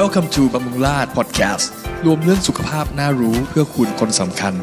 Welcome to บำรุงราช Podcast รวมเรื่องสุขภาพน่ารู้เพื่อคุณคนสำคัญ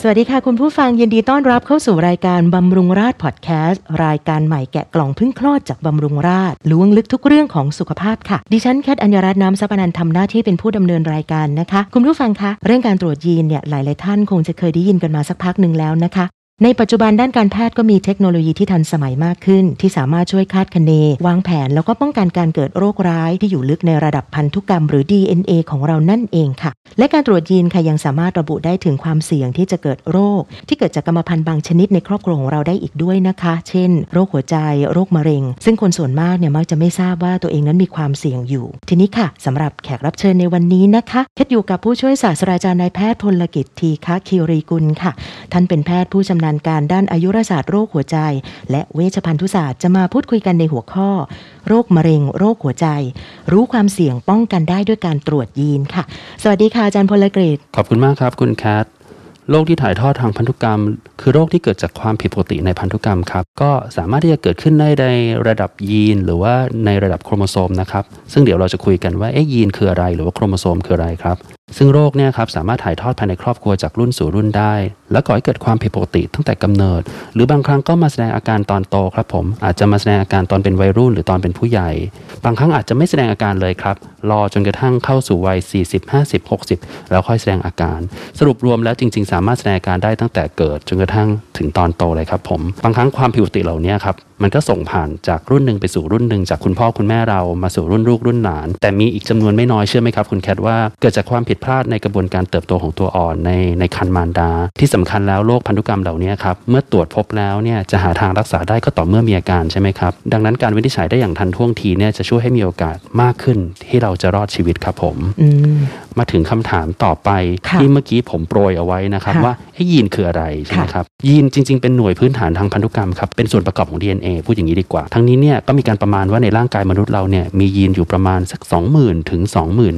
สวัสดีค่ะคุณผู้ฟังยินดีต้อนรับเข้าสู่รายการบำรุงราชพอดแคสต์รายการใหม่แกะกล่องพึ่งคลอดจากบำรุงราชล้วงลึกทุกเรื่องของสุขภาพค่ะ ดิฉันแคทอัญญรัตน์น้ำซับอนันทำหน้าที่เป็นผู้ดำเนินรายการนะคะ คุณผู้ฟังคะ เรื่องการตรวจยีนเนี่ยหลาย ๆ ท่านคงจะเคยได้ยินกันมาสักพักหนึ่งแล้วนะคะ ในปัจจุบันด้านการแพทย์ก็มีเทคโนโลยีที่ทันสมัยมากขึ้น ที่สามารถช่วยคาดคะเน วางแผนแล้วก็ป้องกันการเกิดโรคร้ายที่อยู่ลึกในระดับพันธุกรรม หรือ DNA ของเรานั่นเองค่ะ และการตรวจยีนค่ะยังสามารถระบุได้ถึงความเสี่ยงที่จะเกิดโรค ที่เกิดจากกรรมพันธุ์บางชนิดในครอบครัวของเราได้อีกด้วยนะคะ เช่น โรคหัวใจ โรคมะเร็ง ซึ่งคนส่วนมากเนี่ยมักจะไม่ทราบว่าตัวเองนั้นมีความเสี่ยงอยู่ ทีนี้ค่ะสำหรับแขกรับเชิญในวันนี้นะคะเพชรอยู่กับผู้ช่วยศาสตราจารย์นายแพทย์พลกิจทีคะคิรีกุลค่ะ ท่านเป็นแพทย์ผู้ชำนาญการด้านอายุรศาสตร์โรคหัวใจ และเวชภัณฑ์ศาสตร์จะมาพูดคุยกันในหัวข้อ โรคมะเร็งโรคหัวใจ รู้ความเสี่ยงป้องกันได้ด้วยการตรวจยีนค่ะ สวัสดีค่ะอาจารย์พลกฤษขอบคุณมากครับคุณแคทโรคที่ถ่ายทอดทางพันธุกรรม คือโรคที่เกิดจากความผิดปกติในพันธุกรรมครับก็สามารถที่จะเกิดขึ้นได้ในระดับยีน หรือว่าในระดับโครโมโซมนะครับซึ่งเดี๋ยวเราจะคุยกันว่าเอ๊ะยีนคืออะไรหรือว่าโครโมโซมคืออะไรครับ ซึ่งโรคเนี่ยครับสามารถถ่ายทอดภายในครอบครัวจากรุ่นสู่รุ่นได้ และก่อให้เกิดความผิดปกติตั้งแต่กำเนิด หรือบางครั้งก็มาแสดงอาการตอนโตครับผมอาจจะมาแสดงอาการตอนเป็นวัยรุ่นหรือตอนเป็นผู้ใหญ่ บางครั้งอาจจะไม่แสดงอาการเลยครับรอจนกระทั่งเข้าสู่วัย 40 50 60 แล้วค่อยแสดงอาการ สรุปรวมแล้วจริง ๆ สามารถแสดงอาการได้ตั้งแต่เกิดจนกระทั่งถึงตอนโตเลยครับผมบางครั้งความผิดปกติเหล่านี้ครับมันก็ส่งผ่านจากรุ่นหนึ่งไปสู่รุ่นหนึ่งจากคุณพ่อคุณแม่เรามาสู่รุ่นลูกรุ่นหลาน แต่มีอีกจำนวนไม่น้อยเชื่อไหมครับคุณแคทว่าเกิดจากความผิดพลาดในกระบวนการเติบโตของตัวอ่อนในในคันมารดา ที่สำคัญแล้วโรคพันธุกรรมเหล่านี้ครับเมื่อตรวจพบแล้วเนี่ยจะหาทางรักษาได้ก็ต่อเมื่อมีอาการใช่ไหมครับ ดังนั้นการวินิจฉัยได้อย่างทันท่วงทีเนี่ยจะช่วยให้มีโอกาสมากขึ้นที่เราจะรอดชีวิตครับผมอืมมาถึงคำถามต่อไปค่ะที่เมื่อกี้ผมโปรยเอาไว้นะครับค่ะว่าไอ้ยีนคืออะไรใช่ไหมครับยีนจริง ๆ เป็นหน่วยพื้นฐานทางพันธุกรรมครับเป็นส่วนประกอบของ DNA พูดอย่างนี้ดีกว่า ทั้งนี้เนี่ยก็มีการประมาณว่าในร่างกายมนุษย์เราเนี่ยมียีนอยู่ประมาณสัก 20,000 ถึง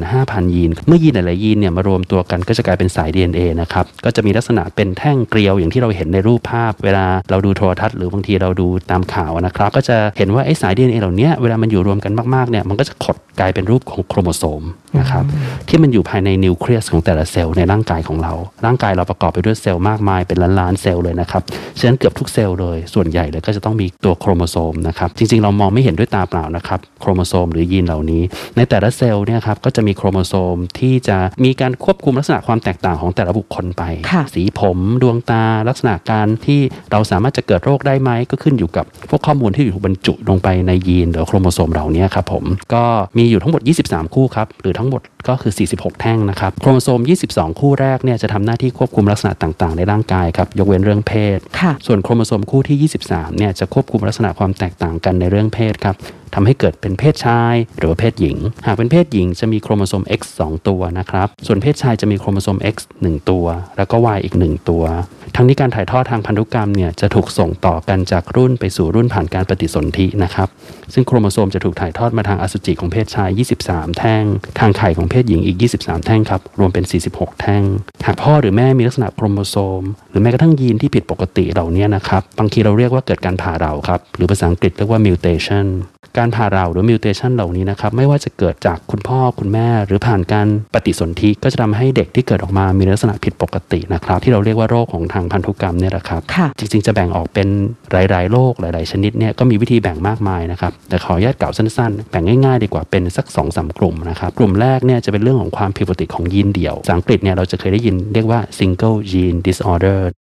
25,000 ยีน เมื่อยีนหลายๆยีนเนี่ยมารวมตัวกันก็จะกลายเป็นสาย DNA นะครับก็จะมีลักษณะเป็นแท่งเกลียวอย่างที่เราเห็นในรูปภาพ เวลาเราดูโทรทัศน์หรือบางทีเราดูตามข่าวนะครับก็จะเห็นว่าไอ้สาย DNA เหล่านี้เวลามันอยู่รวมกันมากๆเนี่ยมันก็จะขดกลายเป็นรูปของโครโมโซมนะครับที่มันอยู่ภายในนิวเคลียสของแต่ละเซลล์ในร่างกายของเรา ร่างกายเราประกอบไปด้วยเซลล์มากมายเป็นล้านๆเซลล์เลยนะครับฉะนั้นเกือบทุกเซลล์เลยส่วนใหญ่เลยก็จะต้องมีตัวโครโมโซมนะครับจริงๆ เรามองไม่เห็นด้วยตาเปล่านะครับโครโมโซมหรือยีนเหล่านี้ ในแต่ละเซลล์เนี่ยครับก็จะมีโครโมโซมที่จะมีการควบคุมลักษณะความแตกต่างของแต่ละบุคคลไปค่ะสีผมดวงตาลักษณะการที่เราสามารถจะเกิดโรคได้ไหมก็ขึ้นอยู่กับพวกข้อมูลที่อยู่บรรจุลงไปในยีนหรือโครโมโซมเหล่านี้ครับผมก็มีอยู่ทั้งหมด 23 คู่ครับหรือทั้งหมด ก็คือ 46 แท่งนะครับ โครโมโซม 22 คู่แรกเนี่ยจะทำหน้าที่ควบคุมลักษณะต่างๆ ในร่างกายครับ ยกเว้นเรื่องเพศค่ะส่วนโครโมโซมคู่ที่ 23 เนี่ยจะควบคุมลักษณะความแตกต่างกันในเรื่องเพศครับทำให้เกิดเป็นเพศชาย หรือว่าเพศหญิง หากเป็นเพศหญิงจะมีโครโมโซม X 2 ตัวนะครับ ส่วนเพศชายจะมีโครโมโซม X 1 ตัว แล้วก็ Y อีก 1 ตัว ทั้งนี้การถ่ายทอดทางพันธุกรรมเนี่ยจะถูกส่งต่อกันจากรุ่นไปสู่รุ่นผ่านการปฏิสนธินะครับ ซึ่งโครโมโซมจะถูกถ่ายทอดมาทางอสุจิของเพศชาย 23 แท่ง ทางไข่ของเพศหญิงอีก 23 แท่งครับ รวมเป็น 46 แท่ง หากพ่อหรือแม่มีลักษณะโครโมโซม หรือแม้กระทั่งยีนที่ผิดปกติเหล่านี้นะครับ บางทีเราเรียกว่าเกิดการผ่าเหล่าครับ หรือภาษาอังกฤษเรียกว่า mutation การผ่าเราหรือ mutation เหล่านี้นะครับไม่ว่าจะเกิดจากคุณพ่อคุณแม่ หรือผ่านการปฏิสนธิก็จะทำให้เด็กที่เกิดออกมามีลักษณะผิดปกตินะครับที่เราเรียกว่าโรคของทางพันธุกรรมเนี่ยแหละครับค่ะจริงๆจะแบ่งออกเป็นหลาย ๆ โรคหลาย ๆ ชนิดเนี่ยก็มีวิธีแบ่งมากมายนะครับแต่ขออนุญาตกล่าวสั้น ๆ แบ่งง่ายๆ ดีกว่าเป็นสัก2อสกลุ่มนะครับกลุ่มแรกเนี่ยจะเป็นเรื่องของความผิดปกติของยีนเดี่ยวภาษาอังกฤษเนี่ยเราจะเคยได้ยินเรียกว่า single gene disorder ค่ะ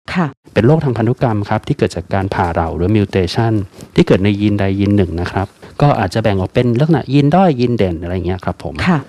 เป็นโรคทางพันธุกรรมครับที่เกิดจากการผ่าเราหรือ mutation ที่เกิดในยีนใดยีนหนึ่งนะครับ ก็อาจจะแบ่งออกเป็นลักษณะยีนด้อยยีนเด่นอะไรอย่างเงี้ยครับผมค่ะ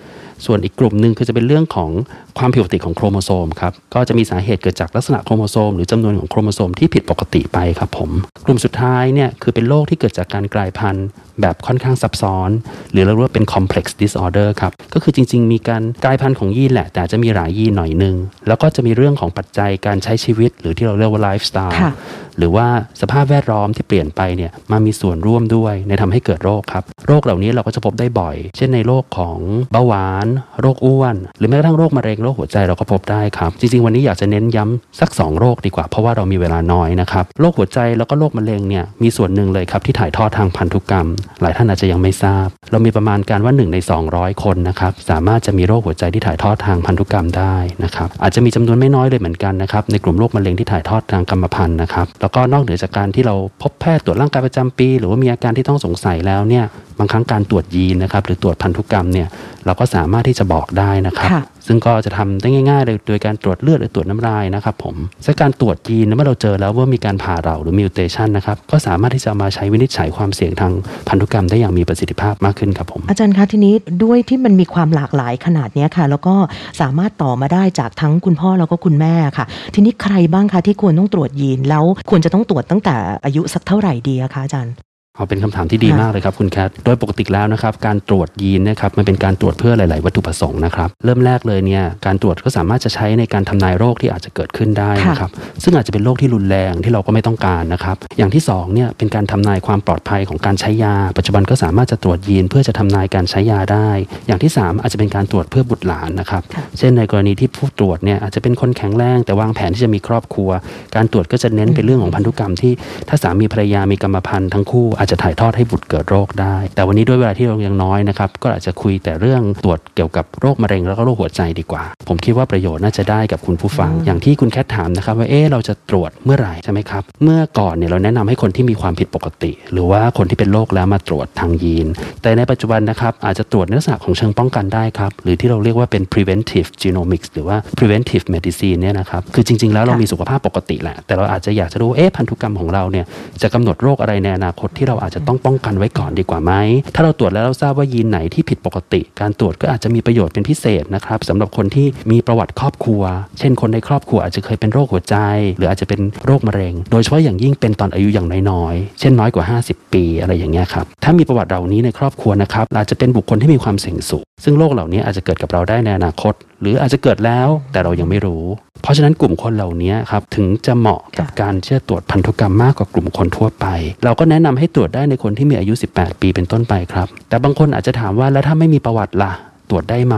ส่วนอีกกลุ่มหนึ่งคือจะเป็นเรื่องของความผิดปกติของโครโมโซมครับก็จะมีสาเหตุเกิดจากลักษณะโครโมโซมหรือจำนวนของโครโมโซมที่ผิดปกติไปครับผม กลุ่มสุดท้ายเนี่ยคือเป็นโรคที่เกิดจากการกลายพันธุ์แบบค่อนข้างซับซ้อน หรือเราเรียกว่าเป็น complex disorder ครับ ก็คือจริง ๆ มีการกลายพันธุ์ของยีนแหละ แต่อาจจะมีหลายยีนหน่อยหนึ่ง แล้วก็จะมีเรื่องของปัจจัยการใช้ชีวิต หรือที่เราเรียกว่าไลฟ์สไตล์ค่ะหรือว่าสภาพแวดล้อมที่เปลี่ยนไปเนี่ยมามีส่วนร่วมด้วยในทำให้เกิดโรคครับโรคเหล่านี้เราก็จะพบได้บ่อย เช่นในโรคของเบาหวาน โรคอ้วน หรือแม้กระทั่งโรคมะเร็งโรคหัวใจเราก็พบได้ครับ จริง ๆ วันนี้อยากจะเน้นย้ำสัก 2 โรคดีกว่าเพราะว่าเรามีเวลาน้อยนะครับโรคหัวใจแล้วก็โรคมะเร็งเนี่ยมีส่วนหนึ่งเลยครับที่ถ่ายทอดทางพันธุกรรมหลายท่านอาจจะยังไม่ทราบ เรามีประมาณการว่า 1 ใน 200 คนนะครับสามารถจะมีโรคหัวใจที่ถ่ายทอดทางพันธุกรรมได้นะครับอาจจะมีจำนวนไม่น้อยเลยเหมือนกันนะครับในกลุ่มโรคมะเร็งที่ถ่ายทอดทางกรรมพันธุ์นะครับแล้วก็นอกเหนือจากการที่เราพบแพทย์ตรวจร่างกายประจำปี หรือว่ามีอาการที่ต้องสงสัยแล้วเนี่ยบางครั้งการตรวจยีนนะครับหรือตรวจพันธุกรรมเนี่ยเราก็สามารถที่จะบอกได้นะครับค่ะซึ่งก็จะทำได้ง่ายๆเลยโดยการตรวจเลือดหรือตรวจน้ำลายนะครับผมซึ่งการตรวจยีนเมื่อเราเจอแล้วว่ามีการผ่าเราหรือมิวเทชันนะครับก็สามารถที่จะเอามาใช้วินิจฉัยความเสี่ยงทางพันธุกรรมได้อย่างมีประสิทธิภาพมากขึ้นครับผมอาจารย์คะทีนี้ด้วยที่มันมีความหลากหลายขนาดเนี้ยค่ะ แล้วก็สามารถต่อมาได้จากทั้งคุณพ่อแล้วก็คุณแม่ค่ะ ทีนี้ใครบ้างคะที่ควรต้องตรวจยีนแล้วควรจะต้องตรวจตั้งแต่อายุสักเท่าไหร่ดีอะคะอาจารย์ เอาเป็นคำถามที่ดีค่ะมากเลยครับคุณแคท โดยปกติแล้วนะครับการตรวจยีนนะครับมันเป็นการตรวจเพื่อหลาย ๆ วัตถุประสงค์นะครับเริ่มแรกเลยเนี่ยการตรวจก็สามารถจะใช้ในการทำนายโรคที่อาจจะเกิดขึ้นได้นะครับซึ่งอาจจะเป็นโรคที่รุนแรงที่เราก็ไม่ต้องการนะครับอย่างที่สองเนี่ยเป็นการทำนายความปลอดภัยของการใช้ยา ปัจจุบันก็สามารถจะตรวจยีนเพื่อจะทำนายการใช้ยาได้ อย่างที่สามอาจจะเป็นการตรวจเพื่อบุตรหลานนะครับค่ะเช่นในกรณีที่ผู้ตรวจเนี่ยอาจจะเป็นคนแข็งแรงแต่วางแผนที่จะมีครอบครัว การตรวจก็จะเน้นเป็นเรื่องของพันธุกรรมที่ถ้าสามีภรรยามีกรรมพันธุ์ทั้งคู่อาจจะถ่ายทอดให้บุตรเกิดโรคได้ แต่วันนี้ด้วยเวลาที่เรายังน้อยนะครับก็อาจจะคุยแต่เรื่องตรวจเกี่ยวกับโรคมะเร็งแล้วก็โรคหัวใจดีกว่า ผมคิดว่าประโยชน์น่าจะได้กับคุณผู้ฟัง อย่างที่คุณแคทถามนะครับว่าเอ๊ะเราจะตรวจเมื่อไหร่ใช่ไหมครับเมื่อก่อนเนี่ยเราแนะนำให้คนที่มีความผิดปกติ หรือว่าคนที่เป็นโรคแล้วมาตรวจทางยีน แต่ในปัจจุบันนะครับอาจจะตรวจในลักษณะของเชิงป้องกันได้ครับหรือที่เราเรียกว่าเป็น preventive genomics หรือว่า preventive medicine เนี่ยนะครับคือจริง ๆ แล้วเราค่ะมีสุขภาพปกติแหละแต่เราอาจจะอยากจะรู้ว่าเอ๊ะพันธุกรรมของเราเนี่ยจะกำหนดโรคอะไรในอนาคตที่เราอาจจะต้องป้องกันไว้ก่อนดีกว่าไหม ถ้าเราตรวจแล้วเราทราบว่ายีนไหนที่ผิดปกติ การตรวจก็อาจจะมีประโยชน์เป็นพิเศษนะครับสำหรับคนที่มีประวัติครอบครัว เช่นคนในครอบครัวอาจจะเคยเป็นโรคหัวใจ หรืออาจจะเป็นโรคมะเร็ง โดยเฉพาะอย่างยิ่งเป็นตอนอายุอย่างน้อยๆ เช่นน้อยกว่า 50 ปีอะไรอย่างเงี้ยครับ ถ้ามีประวัติเหล่านี้ในครอบครัวนะครับอาจจะเป็นบุคคลที่มีความเสี่ยงสูง ซึ่งโรคเหล่านี้อาจจะเกิดกับเราได้ในอนาคต หรืออาจจะเกิดแล้วแต่เรายังไม่รู้ เพราะฉะนั้นกลุ่มคนเหล่านี้ครับถึงจะเหมาะกับค่ะการเชื่อตรวจพันธุกรรมมากกว่ากลุ่มคนทั่วไป เราก็แนะนำให้ตรวจได้ในคนที่มีอายุ 18 ปีเป็นต้นไปครับ แต่บางคนอาจจะถามว่าแล้วถ้าไม่มีประวัติล่ะต รวจได้ไหม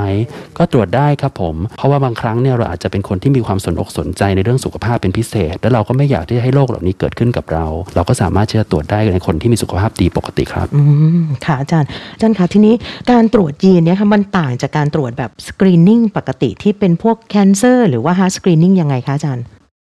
ก็ตรวจได้ครับผม เพราะว่าบางครั้งเนี่ยเราอาจจะเป็นคนที่มีความสนอกสนใจในเรื่องสุขภาพเป็นพิเศษ แล้วเราก็ไม่อยากที่จะให้โรคเหล่านี้เกิดขึ้นกับเรา เราก็สามารถที่จะตรวจได้ในคนที่มีสุขภาพดีปกติครับอืมค่ะอาจารย์อาจารย์คะทีนี้การตรวจยีนเนี่ยค่ะมันต่างจากการตรวจแบบ screening ปกติที่เป็นพวก cancer หรือว่า heart screening ยังไงคะอาจารย์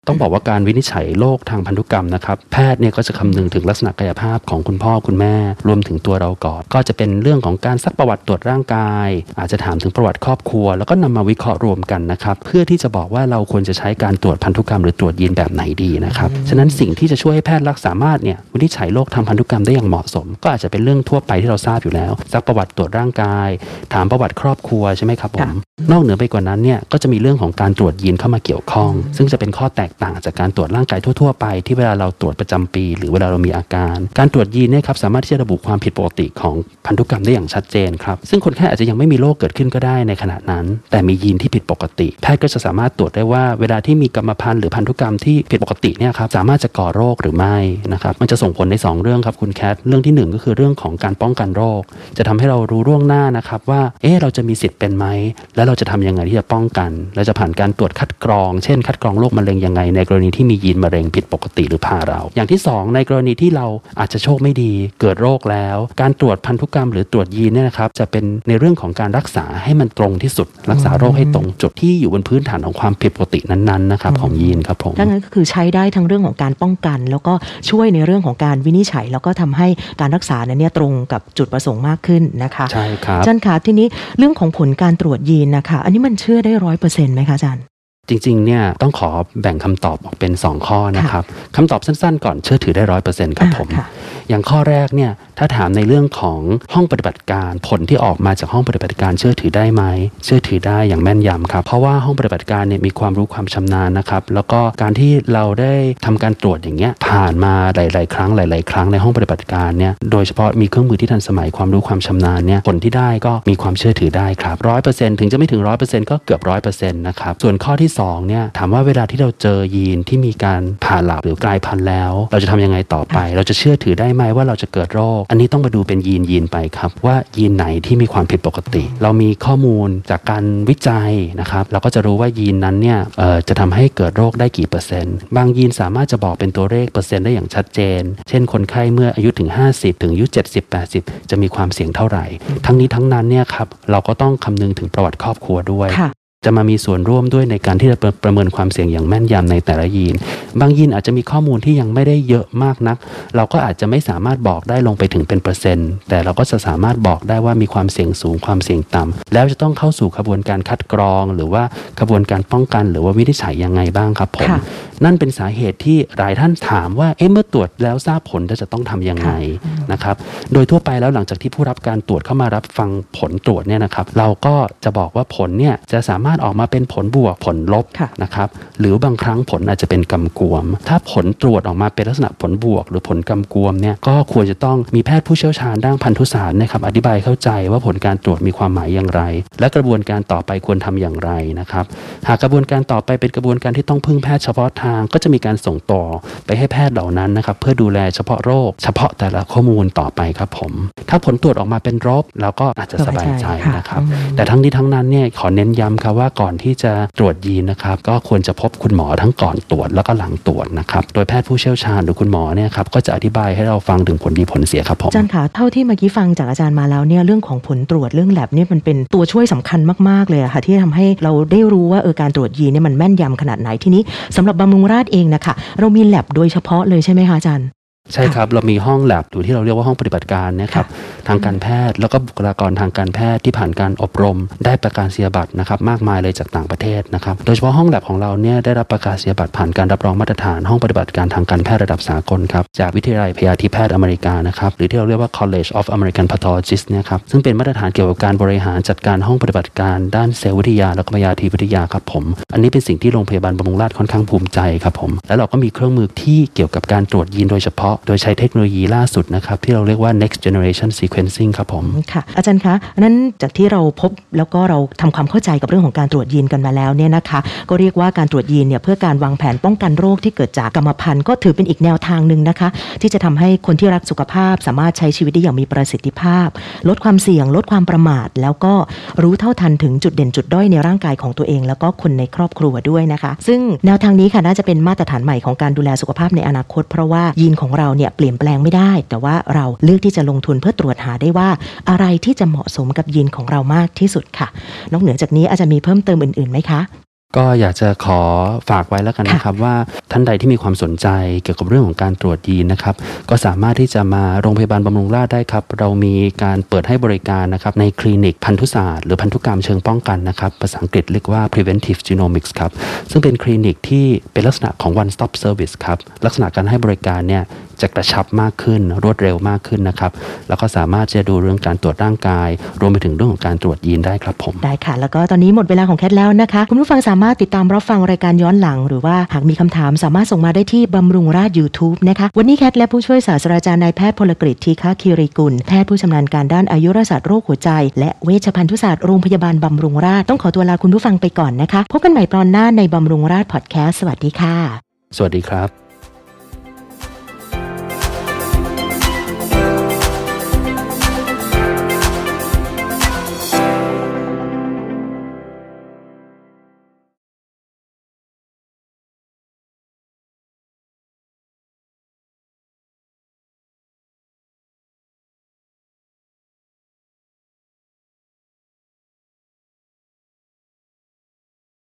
ต้องบอกว่าการวินิจฉัยโรคทางพันธุกรรมนะครับ แพทย์เนี่ยก็จะคำนึงถึงลักษณะกายภาพของคุณพ่อคุณแม่ รวมถึงตัวเราก่อน ก็จะเป็นเรื่องของการซักประวัติตรวจร่างกาย อาจจะถามถึงประวัติครอบครัว แล้วก็นำมาวิเคราะห์รวมกันนะครับเพื่อที่จะบอกว่าเราควรจะใช้การตรวจพันธุกรรมหรือตรวจยีนแบบไหนดีนะครับฉะนั้นสิ่งที่จะช่วยให้แพทย์รักษาสามารถเนี่ยวินิจฉัยโรคทางพันธุกรรมได้อย่างเหมาะสม ก็อาจจะเป็นเรื่องทั่วไปที่เราทราบอยู่แล้วซักประวัติตรวจร่างกาย ถามประวัติครอบครัวใช่ไหมครับผมนอกเหนือไปกว่านั้นเนี่ยก็จะมีเรื่องของการตรวจยีนเข้ามาเกี่ยวข้อง ซึ่งจะเป็นข้อแตกต่างจากการตรวจร่างกายทั่วๆไปที่เวลาเราตรวจประจำปี หรือเวลาเรามีอาการ การตรวจยีนเนี่ยครับสามารถที่จะระบุความผิดปกติของพันธุกรรมได้อย่างชัดเจนครับซึ่งคนไข้อาจจะยังไม่มีโรคเกิดขึ้นก็ได้ในขณะนั้น แต่มียีนที่ผิดปกติ แพทย์ก็จะสามารถตรวจได้ว่าเวลาที่มีกรรมพันธุ์หรือพันธุกรรมที่ผิดปกติเนี่ยครับสามารถจะก่อโรคหรือไม่นะครับมันจะส่งผลในสองเรื่องครับคุณแคทเรื่องที่หนึ่งก็คือเรื่องของการป้องกันโรค จะทำให้เรารู้ล่วงหน้านะครับว่าเอ๊ะเราจะมีสิทธิ์เป็นไหมแล้วเราจะทำยังไงที่จะป้องกันเราจะผ่านการตรวจคัดกรอง เช่น คัดกรองโรคมะเร็งยังไงในกรณีที่มียีนมะเร็งผิดปกติหรือพาเรา อย่างที่สองในกรณีที่เราอาจจะโชคไม่ดี เกิดโรคแล้ว การตรวจพันธุกรรมหรือตรวจยีนเนี่ยนะครับจะเป็นในเรื่องของการรักษาให้มันตรงที่สุด รักษาโรคให้ตรงจุดที่อยู่บนพื้นฐานของความผิดปกตินั้นๆนะครับของยีนครับผมดังนั้นก็คือใช้ได้ทั้งเรื่องของการป้องกัน แล้วก็ช่วยในเรื่องของการวินิจฉัย แล้วก็ทำให้การรักษานั้นเนี่ยตรงกับจุดประสงค์มากขึ้นนะคะใช่ครับอาจารย์คะทีนี้เรื่องของผลการตรวจยีนนะคะ อันนี้มันเชื่อได้ร้อยเปอร์เซ็นต์ไหมคะอาจารย์ จริงๆ เนี่ยต้องขอแบ่งคำตอบออกเป็น 2 ข้อนะครับคำตอบสั้นๆ ก่อนเชื่อถือได้ร้อยเปอร์เซ็นต์ครับผมอ่าค่ะอย่างข้อแรกเนี่ยถ้าถามในเรื่องของห้องปฏิบัติการผลที่ออกมาจากห้องปฏิบัติการเชื่อถือได้ไหม เชื่อถือได้อย่างแม่นยำครับ เพราะว่าห้องปฏิบัติการเนี่ยมีความรู้ความชำนาญนะครับ แล้วก็การที่เราได้ทำการตรวจอย่างเงี้ยผ่านมาหลาย ๆ ครั้งหลาย ๆ ครั้งในห้องปฏิบัติการเนี่ยโดยเฉพาะมีเครื่องมือที่ทันสมัยความรู้ความชำนาญเนี่ยผลที่ได้ก็มีความเชื่อถือได้ครับร้อยเปอร์เซ็นต์ถึงจะไม่ถึงร้อยเปอร์เซ็นต์ก็เกือบร้อยเปอร์เซ็นต์นะครับส่วนข้อที่2เนี่ยถามว่าเวลาที่เราเจอยีนที่มีการผ่าหลับหรือกลายพันธุ์แล้ว เราจะทำยังไงต่อไป เราจะเชื่อถือได้ไหมว่าเราจะเกิดโรค อันนี้ต้องมาดูเป็นยีนยีนไปครับ ว่ายีนไหนที่มีความผิดปกติ เรามีข้อมูลจากการวิจัยนะครับเราก็จะรู้ว่ายีนนั้นเนี่ยจะทำให้เกิดโรคได้กี่เปอร์เซ็นต์บางยีนสามารถจะบอกเป็นตัวเลขเปอร์เซ็นต์ได้อย่างชัดเจน เช่นคนไข้เมื่ออายุถึง 50 ถึงอายุ 70 80 จะมีความเสี่ยงเท่าไหร่ ทั้งนี้ทั้งนั้นเนี่ยครับเราก็ต้องคำนึงถึงประวัติครอบครัวด้วย จะมามีส่วนร่วมด้วยในการที่จะประประเมินความเสี่ยงอย่างแม่นยำในแต่ละยีน บางยีนอาจจะมีข้อมูลที่ยังไม่ได้เยอะมากนัก เราก็อาจจะไม่สามารถบอกได้ลงไปถึงเป็นเปอร์เซ็นต์ แต่เราก็จะสามารถบอกได้ว่ามีความเสี่ยงสูงความเสี่ยงต่ำแล้วจะต้องเข้าสู่กระบวนการคัดกรอง หรือว่ากระบวนการป้องกัน หรือว่าวินิจฉัยยังไงบ้างครับผมค่ะนั่นเป็นสาเหตุที่หลายท่านถามว่าเอ๊ะเมื่อตรวจแล้วทราบผลแล้วจะต้องทำยังไงนะครับโดยทั่วไปแล้วหลังจากที่ผู้รับการตรวจเข้ามารับฟังผลตรวจเนี่ยนะครับเราก็จะบอกว่าผลเนี่ยจะสามารถออกมาเป็นผลบวกผลลบค่ะนะครับหรือบางครั้งผลอาจจะเป็นกำกวม ถ้าผลตรวจออกมาเป็นลักษณะผลบวก หรือผลกำกวมเนี่ยก็ควรจะต้องมีแพทย์ผู้เชี่ยวชาญด้านพันธุศาสตร์นะครับอธิบายเข้าใจว่าผลการตรวจมีความหมายอย่างไร และกระบวนการต่อไปควรทำอย่างไรนะครับหากกระบวนการต่อไปเป็นกระบวนการที่ต้องพึ่งแพทย์เฉพาะทางก็จะมีการส่งต่อไปให้แพทย์เหล่านั้นนะครับเพื่อดูแลเฉพาะโรค เฉพาะแต่ละข้อมูลต่อไปครับผม ถ้าผลตรวจออกมาเป็นลบเราก็อาจจะสบายใจค่ะนะครับอืมแต่ทั้งนี้ทั้งนั้นเนี่ยขอเน้นย้ำครับว่าก่อนที่จะตรวจยีนนะครับก็ควรจะพบคุณหมอทั้งก่อนตรวจแล้วก็หลังตรวจนะครับโดยแพทย์ผู้เชี่ยวชาญหรือคุณหมอเนี่ยครับก็จะอธิบายให้เราฟังถึงผลดีผลเสียครับผมอาจารย์คะเท่าที่เมื่อกี้ฟังจากอาจารย์มาแล้วเนี่ยเรื่องของผลตรวจเรื่องแลบเนี่ยมันเป็นตัวช่วยสำคัญมากๆเลยค่ะที่ทำให้เราได้รู้ว่าเออการตรวจยีนเนี่ยมันแม่นยำขนาดไหนทีนี้สำหรับบำรุงราษฎร์เองนะคะเรามีแลบโดยเฉพาะเลยใช่ไหมคะอาจารย์ ใช่ครับเรามีห้องแลบอยู่ที่เราเรียกว่าห้องปฏิบัติการนะครับทางการแพทย์แล้วก็บุคลากรทางการแพทย์ที่ผ่านการอบรม ได้ประกาศนียบัตรนะครับมากมายเลยจากต่างประเทศนะครับโดยเฉพาะห้องแลบของเราเนี่ยได้รับประกาศนียบัตรผ่านการรับรองมาตรฐานห้องปฏิบัติการทางการแพทย์ระดับสากลครับจากวิทยาลัยพยาธิแพทย์อเมริกานะครับหรือที่เราเรียกว่า College of American Pathologists เนี่ยครับซึ่งเป็นมาตรฐานเกี่ยวกับการบริหารจัดการห้องปฏิบัติการด้านเซลล์วิทยาแล้วก็พยาธิวิทยาครับผม อันนี้เป็นสิ่งที่โรงพยาบาลบำรุงราษฎร์ค่อนข้างภูมิใจครับผมแล้วเราก็มีเครื่องมือที่เกี่ยวกับการตรวจยีนโดยเฉพาะโดยใช้เทคโนโลยีล่าสุดนะครับที่เราเรียกว่า next generation sequencing ครับผมค่ะอาจารย์คะนนั้นจากที่เราพบแล้วก็เราทำความเข้าใจกับเรื่องของการตรวจยีนกันมาแล้วเนี่ยนะคะก็เรียกว่าการตรวจยีนเนี่ยเพื่อการวางแผนป้องกันโรคที่เกิดจากกรรมพันธุ์ก็ถือเป็นอีกแนวทางหนึ่งนะคะ ที่จะทำให้คนที่รักสุขภาพ สามารถใช้ชีวิตได้อย่างมีประสิทธิภาพ ลดความเสี่ยง ลดความประมาท แล้วก็รู้เท่าทันถึงจุดเด่นจุดด้อยในร่างกายของตัวเอง แล้วก็คนในครอบครัวด้วยนะคะ ซึ่งแนวทางนี้ค่ะน่าจะเป็นมาตรฐานใหม่ของการดูแลสุขภาพในอนาคต เพราะว่ายีนของเราเนี่ยเปลี่ยนแปลงไม่ได้ แต่ว่าเราเลือกที่จะลงทุนเพื่อตรวจหาได้ว่า อะไรที่จะเหมาะสมกับยีนของเรามากที่สุดค่ะ นอกเหนือจากนี้อาจจะมีเพิ่มเติมอื่นๆไหมคะก็อยากจะขอฝากไว้แล้วกันนะครับว่าท่านใดที่มีความสนใจเกี่ยวกับเรื่องของการตรวจยีนนะครับ ก็สามารถที่จะมาโรงพยาบาลบำรุงราษฎร์ได้ครับ เรามีการเปิดให้บริการนะครับในคลินิกพันธุศาสตร์หรือพันธุกรรมเชิงป้องกันนะครับ ภาษาอังกฤษเรียกว่า preventive genomics ครับ ซึ่งเป็นคลินิกที่เป็นลักษณะของ one stop service ครับ ลักษณะการให้บริการเนี่ย จะกระชับมากขึ้น รวดเร็วมากขึ้นนะครับ แล้วก็สามารถจะดูเรื่องการตรวจร่างกาย รวมไปถึงเรื่องของการตรวจยีนได้ครับผมได้ค่ะ แล้วก็ตอนนี้หมดเวลาของแคทแล้วนะคะ คุณผู้ฟังสามารถติดตามรับฟังรายการย้อนหลัง หรือว่าหากมีคำถามสามารถส่งมาได้ที่บำรุงราช YouTube นะคะวันนี้แคทและผู้ช่วยศาสตราจารย์นายแพทย์พลกฤษทีฆาคิริกุลแพทย์ผู้ชำนาญการด้านอายุรศาสตร์โรคหัวใจ และเวชภัณฑ์ศาสตร์โรงพยาบาลบำรุงราชต้องขอตัวลาคุณผู้ฟังไปก่อนนะคะพบกันใหม่ตอนหน้าในบำรุงราชพอดแคสต์สวัสดีค่ะ สวัสดีครับ